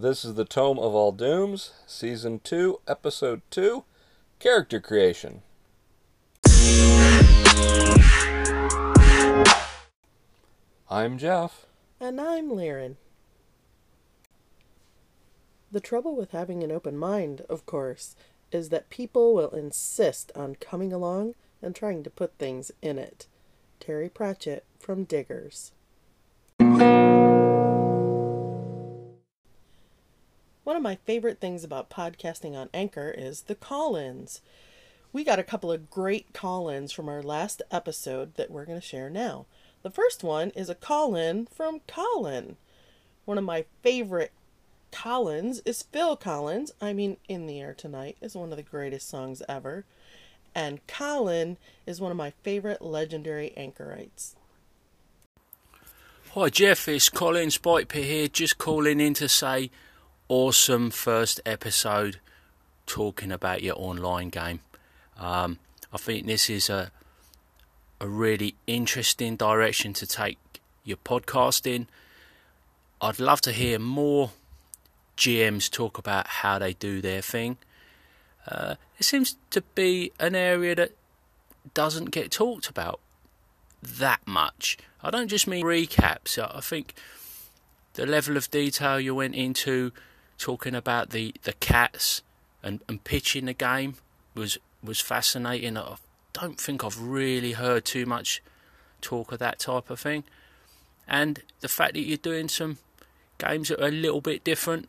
This is the Tome of All Dooms, Season 2, Episode 2 Character Creation. I'm Jeff. And I'm Liren. The trouble with having an open mind, of course, is that people will insist on coming along and trying to put things in it. Terry Pratchett from Diggers. Of my favorite things about podcasting on Anchor is the call ins. We got a couple of great call ins from our last episode that we're going to share now. The first one is a call in from Colin. One of my favorite Collins is Phil Collins. I mean, In the Air Tonight is one of the greatest songs ever. And Colin is one of my favorite legendary anchorites. Hi Jeff, it's Colin Spikepit here, just calling in to say awesome first episode talking about your online game. Um, I think this is a a really interesting direction to take your podcasting. I'd love to hear more GMs talk about how they do their thing. Uh, it seems to be an area that doesn't get talked about that much. I don't just mean recaps. I think the level of detail you went into talking about the, the CATS and, and pitching the game was was fascinating. I don't think I've really heard too much talk of that type of thing. And the fact that you're doing some games that are a little bit different,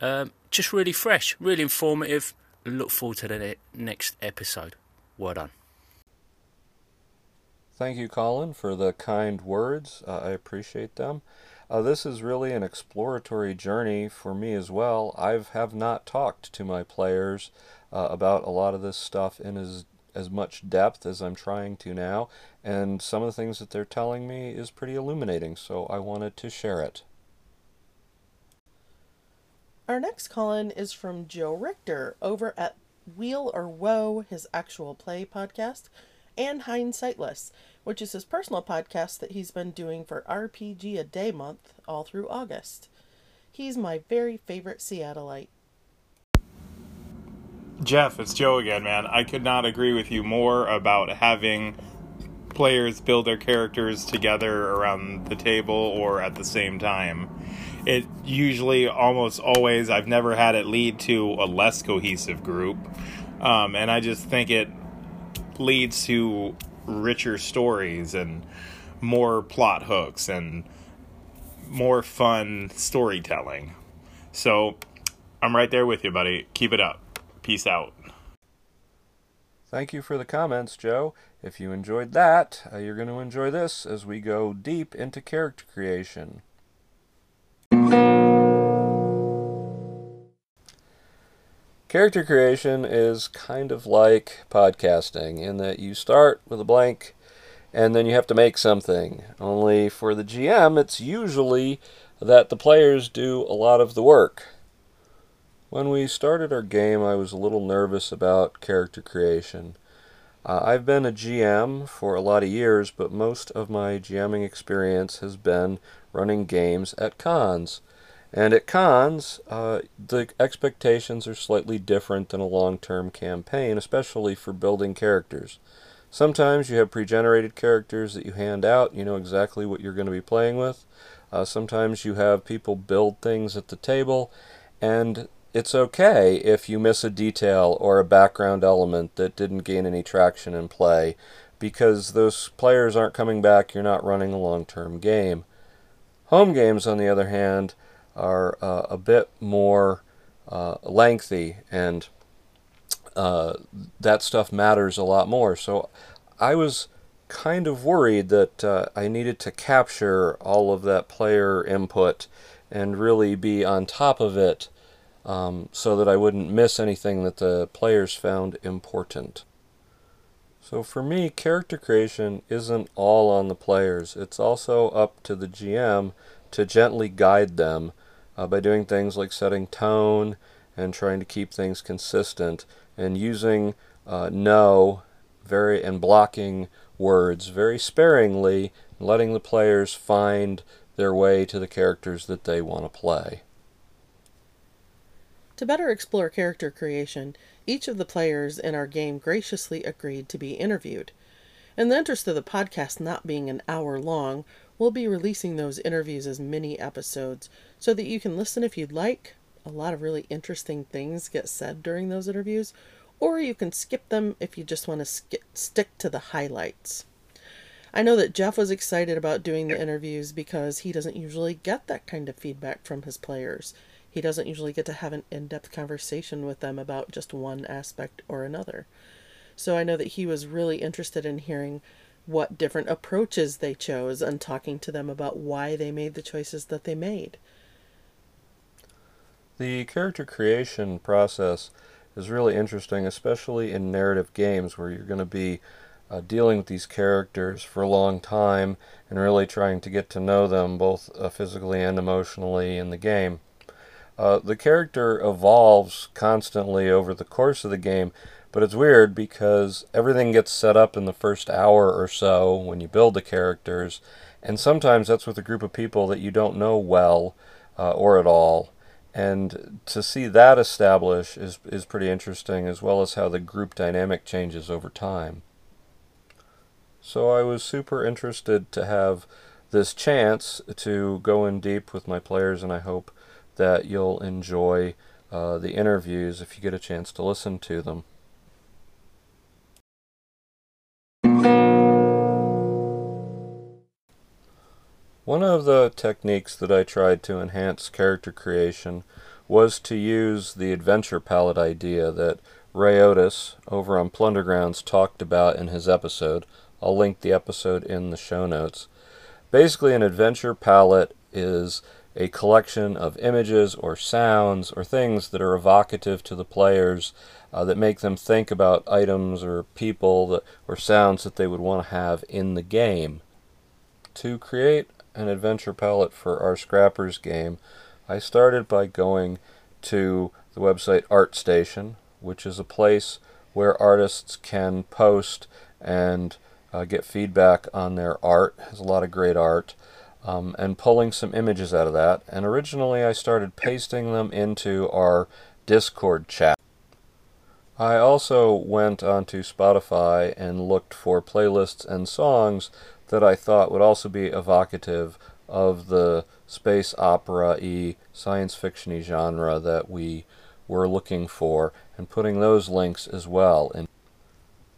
um, just really fresh, really informative. Look forward to the next episode. Well done. Thank you, Colin, for the kind words. Uh, I appreciate them. Uh, this is really an exploratory journey for me as well. I have not talked to my players uh, about a lot of this stuff in as as much depth as I'm trying to now, and some of the things that they're telling me is pretty illuminating, so I wanted to share it. Our next call in is from Joe Richter over at Wheel or Woe, his actual play podcast, and Hindsightless, which is his personal podcast that he's been doing for RPG a Day month all through August. He's my very favorite Seattleite. Jeff, it's Joe again, man. I could not agree with you more about having players build their characters together around the table or at the same time. It usually, almost always, I've never had it lead to a less cohesive group. Um, and I just think it leads to richer stories and more plot hooks and more fun storytelling. So I'm right there with you, buddy. Keep it up. Peace out. Thank you for the comments, Joe. If you enjoyed that, uh, you're going to enjoy this as we go deep into character creation. Character creation is kind of like podcasting in that you start with a blank and then you have to make something. Only for the GM, it's usually that the players do a lot of the work. When we started our game, I was a little nervous about character creation. Uh, I've been a GM for a lot of years, but most of my GMing experience has been running games at cons. And at cons, uh, the expectations are slightly different than a long term campaign, especially for building characters. Sometimes you have pre generated characters that you hand out, you know exactly what you're going to be playing with. Uh, sometimes you have people build things at the table, and it's okay if you miss a detail or a background element that didn't gain any traction in play because those players aren't coming back, you're not running a long term game. Home games, on the other hand, are uh, a bit more uh, lengthy and uh, that stuff matters a lot more. So I was kind of worried that uh, I needed to capture all of that player input and really be on top of it um, so that I wouldn't miss anything that the players found important. So for me, character creation isn't all on the players. It's also up to the GM to gently guide them uh, by doing things like setting tone and trying to keep things consistent and using uh, no very and blocking words very sparingly, letting the players find their way to the characters that they want to play. To better explore character creation, each of the players in our game graciously agreed to be interviewed. In the interest of the podcast not being an hour long, we'll be releasing those interviews as mini episodes so that you can listen if you'd like. A lot of really interesting things get said during those interviews, or you can skip them if you just want to sk- stick to the highlights. I know that Jeff was excited about doing the interviews because he doesn't usually get that kind of feedback from his players. He doesn't usually get to have an in depth conversation with them about just one aspect or another. So I know that he was really interested in hearing what different approaches they chose and talking to them about why they made the choices that they made. The character creation process is really interesting, especially in narrative games where you're going to be uh, dealing with these characters for a long time and really trying to get to know them both uh, physically and emotionally in the game. Uh, the character evolves constantly over the course of the game, but it's weird because everything gets set up in the first hour or so when you build the characters, and sometimes that's with a group of people that you don't know well uh, or at all. And to see that establish is, is pretty interesting, as well as how the group dynamic changes over time. So I was super interested to have this chance to go in deep with my players, and I hope that you'll enjoy uh, the interviews if you get a chance to listen to them. One of the techniques that I tried to enhance character creation was to use the adventure palette idea that Ray Otis over on Plundergrounds talked about in his episode. I'll link the episode in the show notes. Basically, an adventure palette is a collection of images or sounds or things that are evocative to the players uh, that make them think about items or people that, or sounds that they would want to have in the game. To create an adventure palette for our Scrappers game, I started by going to the website ArtStation, which is a place where artists can post and uh, get feedback on their art. Has a lot of great art. Um, and pulling some images out of that. And originally I started pasting them into our Discord chat. I also went onto Spotify and looked for playlists and songs that I thought would also be evocative of the space opera y science fiction genre that we were looking for and putting those links as well in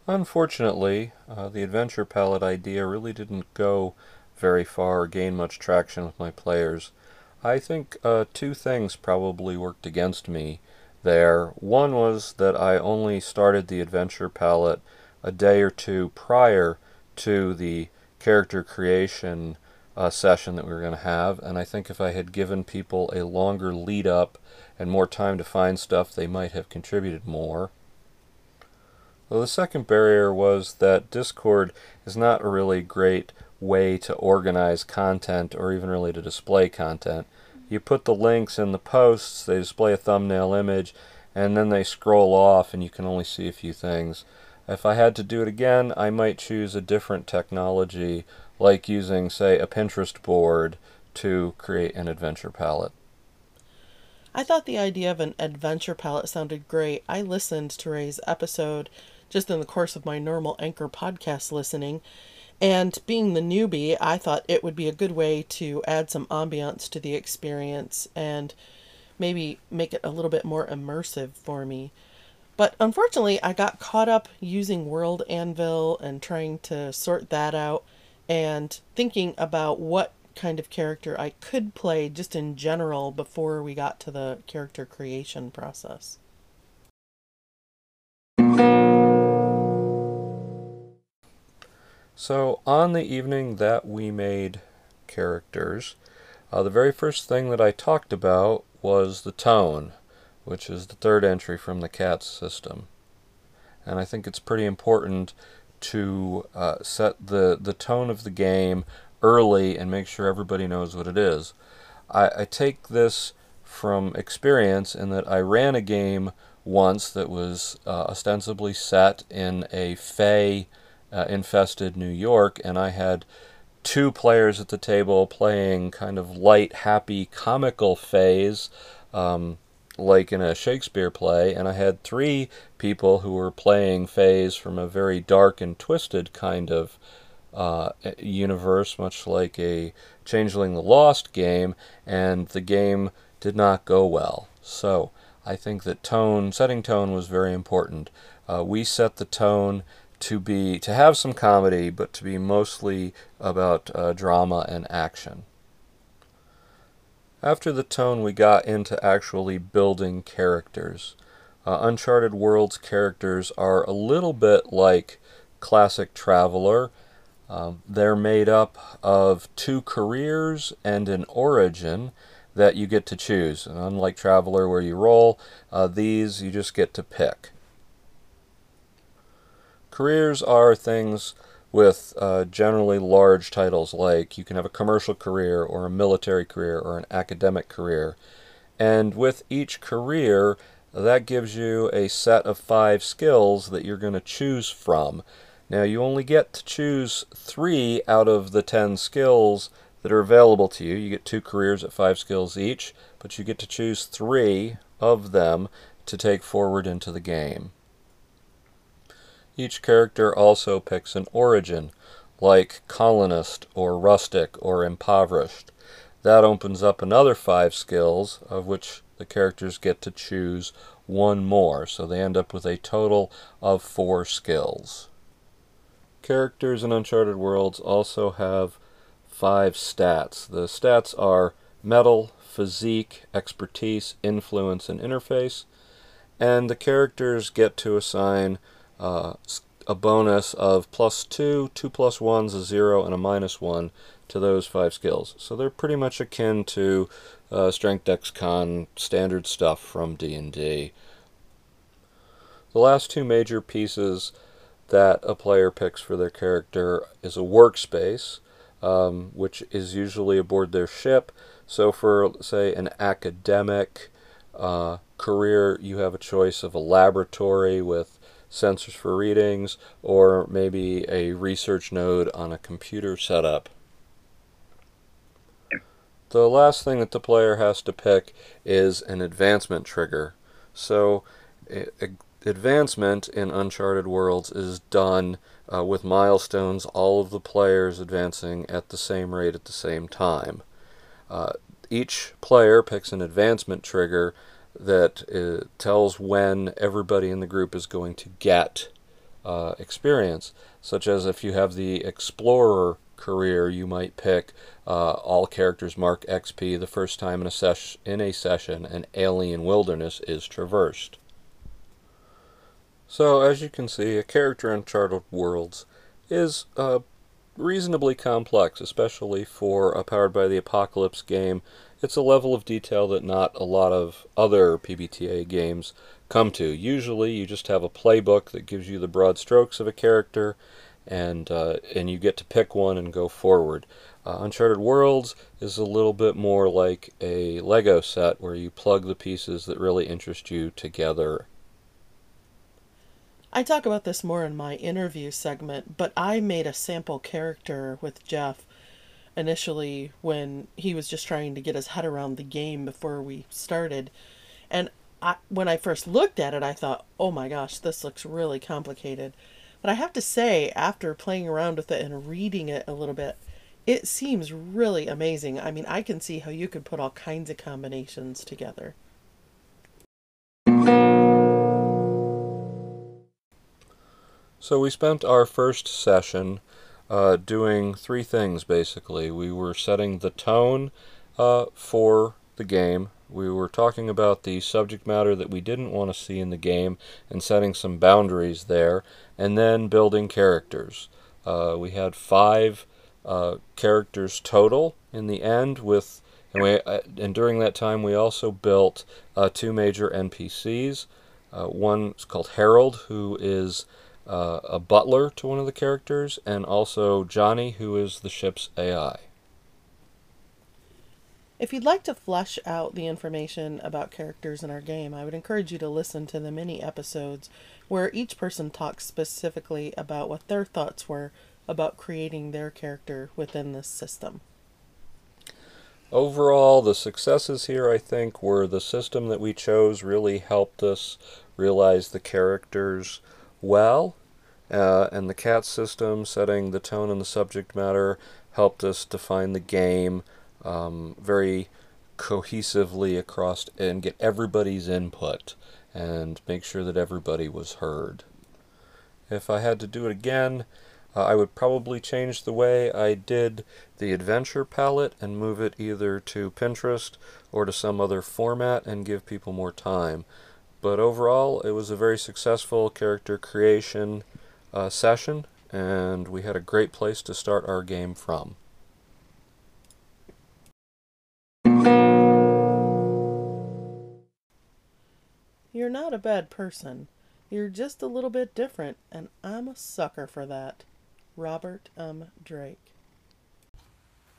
Unfortunately, uh, the adventure palette idea really didn't go very far or gain much traction with my players. I think uh, two things probably worked against me there. One was that I only started the adventure palette a day or two prior to the character creation uh, session that we were going to have, and I think if I had given people a longer lead up and more time to find stuff, they might have contributed more. Well, the second barrier was that Discord is not a really great way to organize content or even really to display content. You put the links in the posts, they display a thumbnail image, and then they scroll off and you can only see a few things. If I had to do it again, I might choose a different technology, like using, say, a Pinterest board to create an adventure palette. I thought the idea of an adventure palette sounded great. I listened to Ray's episode just in the course of my normal Anchor podcast listening. And being the newbie, I thought it would be a good way to add some ambiance to the experience and maybe make it a little bit more immersive for me. But unfortunately, I got caught up using World Anvil and trying to sort that out and thinking about what kind of character I could play just in general before we got to the character creation process. So, on the evening that we made characters, uh, the very first thing that I talked about was the tone, which is the third entry from the CATS system. And I think it's pretty important to uh, set the, the tone of the game early and make sure everybody knows what it is. I, I take this from experience in that I ran a game once that was uh, ostensibly set in a Fey uh, infested New York, and I had two players at the table playing kind of light, happy, comical fays, um, like in a Shakespeare play, and I had three people who were playing fays from a very dark and twisted kind of uh, universe, much like a Changeling the Lost game, and the game did not go well. So I think that tone, setting tone, was very important. Uh, we set the tone to be to have some comedy, but to be mostly about uh, drama and action. After the tone, we got into actually building characters. Uh, Uncharted Worlds characters are a little bit like classic Traveller. Um, they're made up of two careers and an origin that you get to choose. And unlike Traveller, where you roll, uh, these you just get to pick. Careers are things with uh, generally large titles, like you can have a commercial career, or a military career, or an academic career. And with each career, that gives you a set of five skills that you're going to choose from. Now, you only get to choose three out of the ten skills that are available to you. You get two careers at five skills each, but you get to choose three of them to take forward into the game. Each character also picks an origin, like colonist or rustic or impoverished. That opens up another five skills, of which the characters get to choose one more, so they end up with a total of four skills. Characters in Uncharted Worlds also have five stats. The stats are mettle, physique, expertise, influence, and interface, and the characters get to assign uh, a bonus of plus 2, 2 plus 1 is a 0, and a minus 1 to those five skills. So they're pretty much akin to uh, Strength Dex Con standard stuff from D&D. The last two major pieces that a player picks for their character is a workspace, um, which is usually aboard their ship. So for, say, an academic uh, career, you have a choice of a laboratory with sensors for readings, or maybe a research node on a computer setup. The last thing that the player has to pick is an advancement trigger. So, advancement in Uncharted Worlds is done uh, with milestones, all of the players advancing at the same rate at the same time. Uh, each player picks an advancement trigger that uh, tells when everybody in the group is going to get uh, experience, such as if you have the explorer career, you might pick uh, all characters mark XP the first time in a, ses- in a session an alien wilderness is traversed. So, as you can see, a character in Uncharted Worlds is uh, reasonably complex, especially for a Powered by the Apocalypse game it's a level of detail that not a lot of other PBTA games come to. Usually, you just have a playbook that gives you the broad strokes of a character, and uh, and you get to pick one and go forward. Uh, Uncharted Worlds is a little bit more like a Lego set where you plug the pieces that really interest you together. I talk about this more in my interview segment, but I made a sample character with Jeff initially when he was just trying to get his head around the game before we started. And I, when I first looked at it, I thought, oh my gosh, this looks really complicated. But I have to say, after playing around with it and reading it a little bit, it seems really amazing. I mean, I can see how you could put all kinds of combinations together. So we spent our first session uh, doing three things basically. We were setting the tone uh, for the game. We were talking about the subject matter that we didn't want to see in the game and setting some boundaries there, and then building characters. Uh, we had five uh, characters total in the end with and, we, uh, and during that time we also built uh, two major NPCs. one is called Harold, who is uh, a butler to one of the characters, and also Johnny, who is the ship's AI. If you'd like to flesh out the information about characters in our game, I would encourage you to listen to the mini episodes where each person talks specifically about what their thoughts were about creating their character within this system. Overall, the successes here, I think, were the system that we chose really helped us realize the characters well, uh, and the cat system, setting the tone and the subject matter, helped us define the game um, very cohesively across and get everybody's input and make sure that everybody was heard. If I had to do it again, uh, I would probably change the way I did the adventure palette and move it either to Pinterest or to some other format and give people more time. But overall, it was a very successful character creation uh, session, and we had a great place to start our game from. You're not a bad person. You're just a little bit different, and I'm a sucker for that. Robert M. Drake.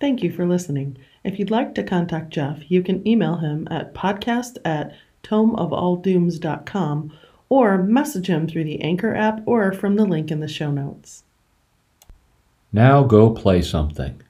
Thank you for listening. If you'd like to contact Jeff, you can email him at podcast at tomeofalldooms.com or message him through the Anchor app or from the link in the show notes. Now go play something.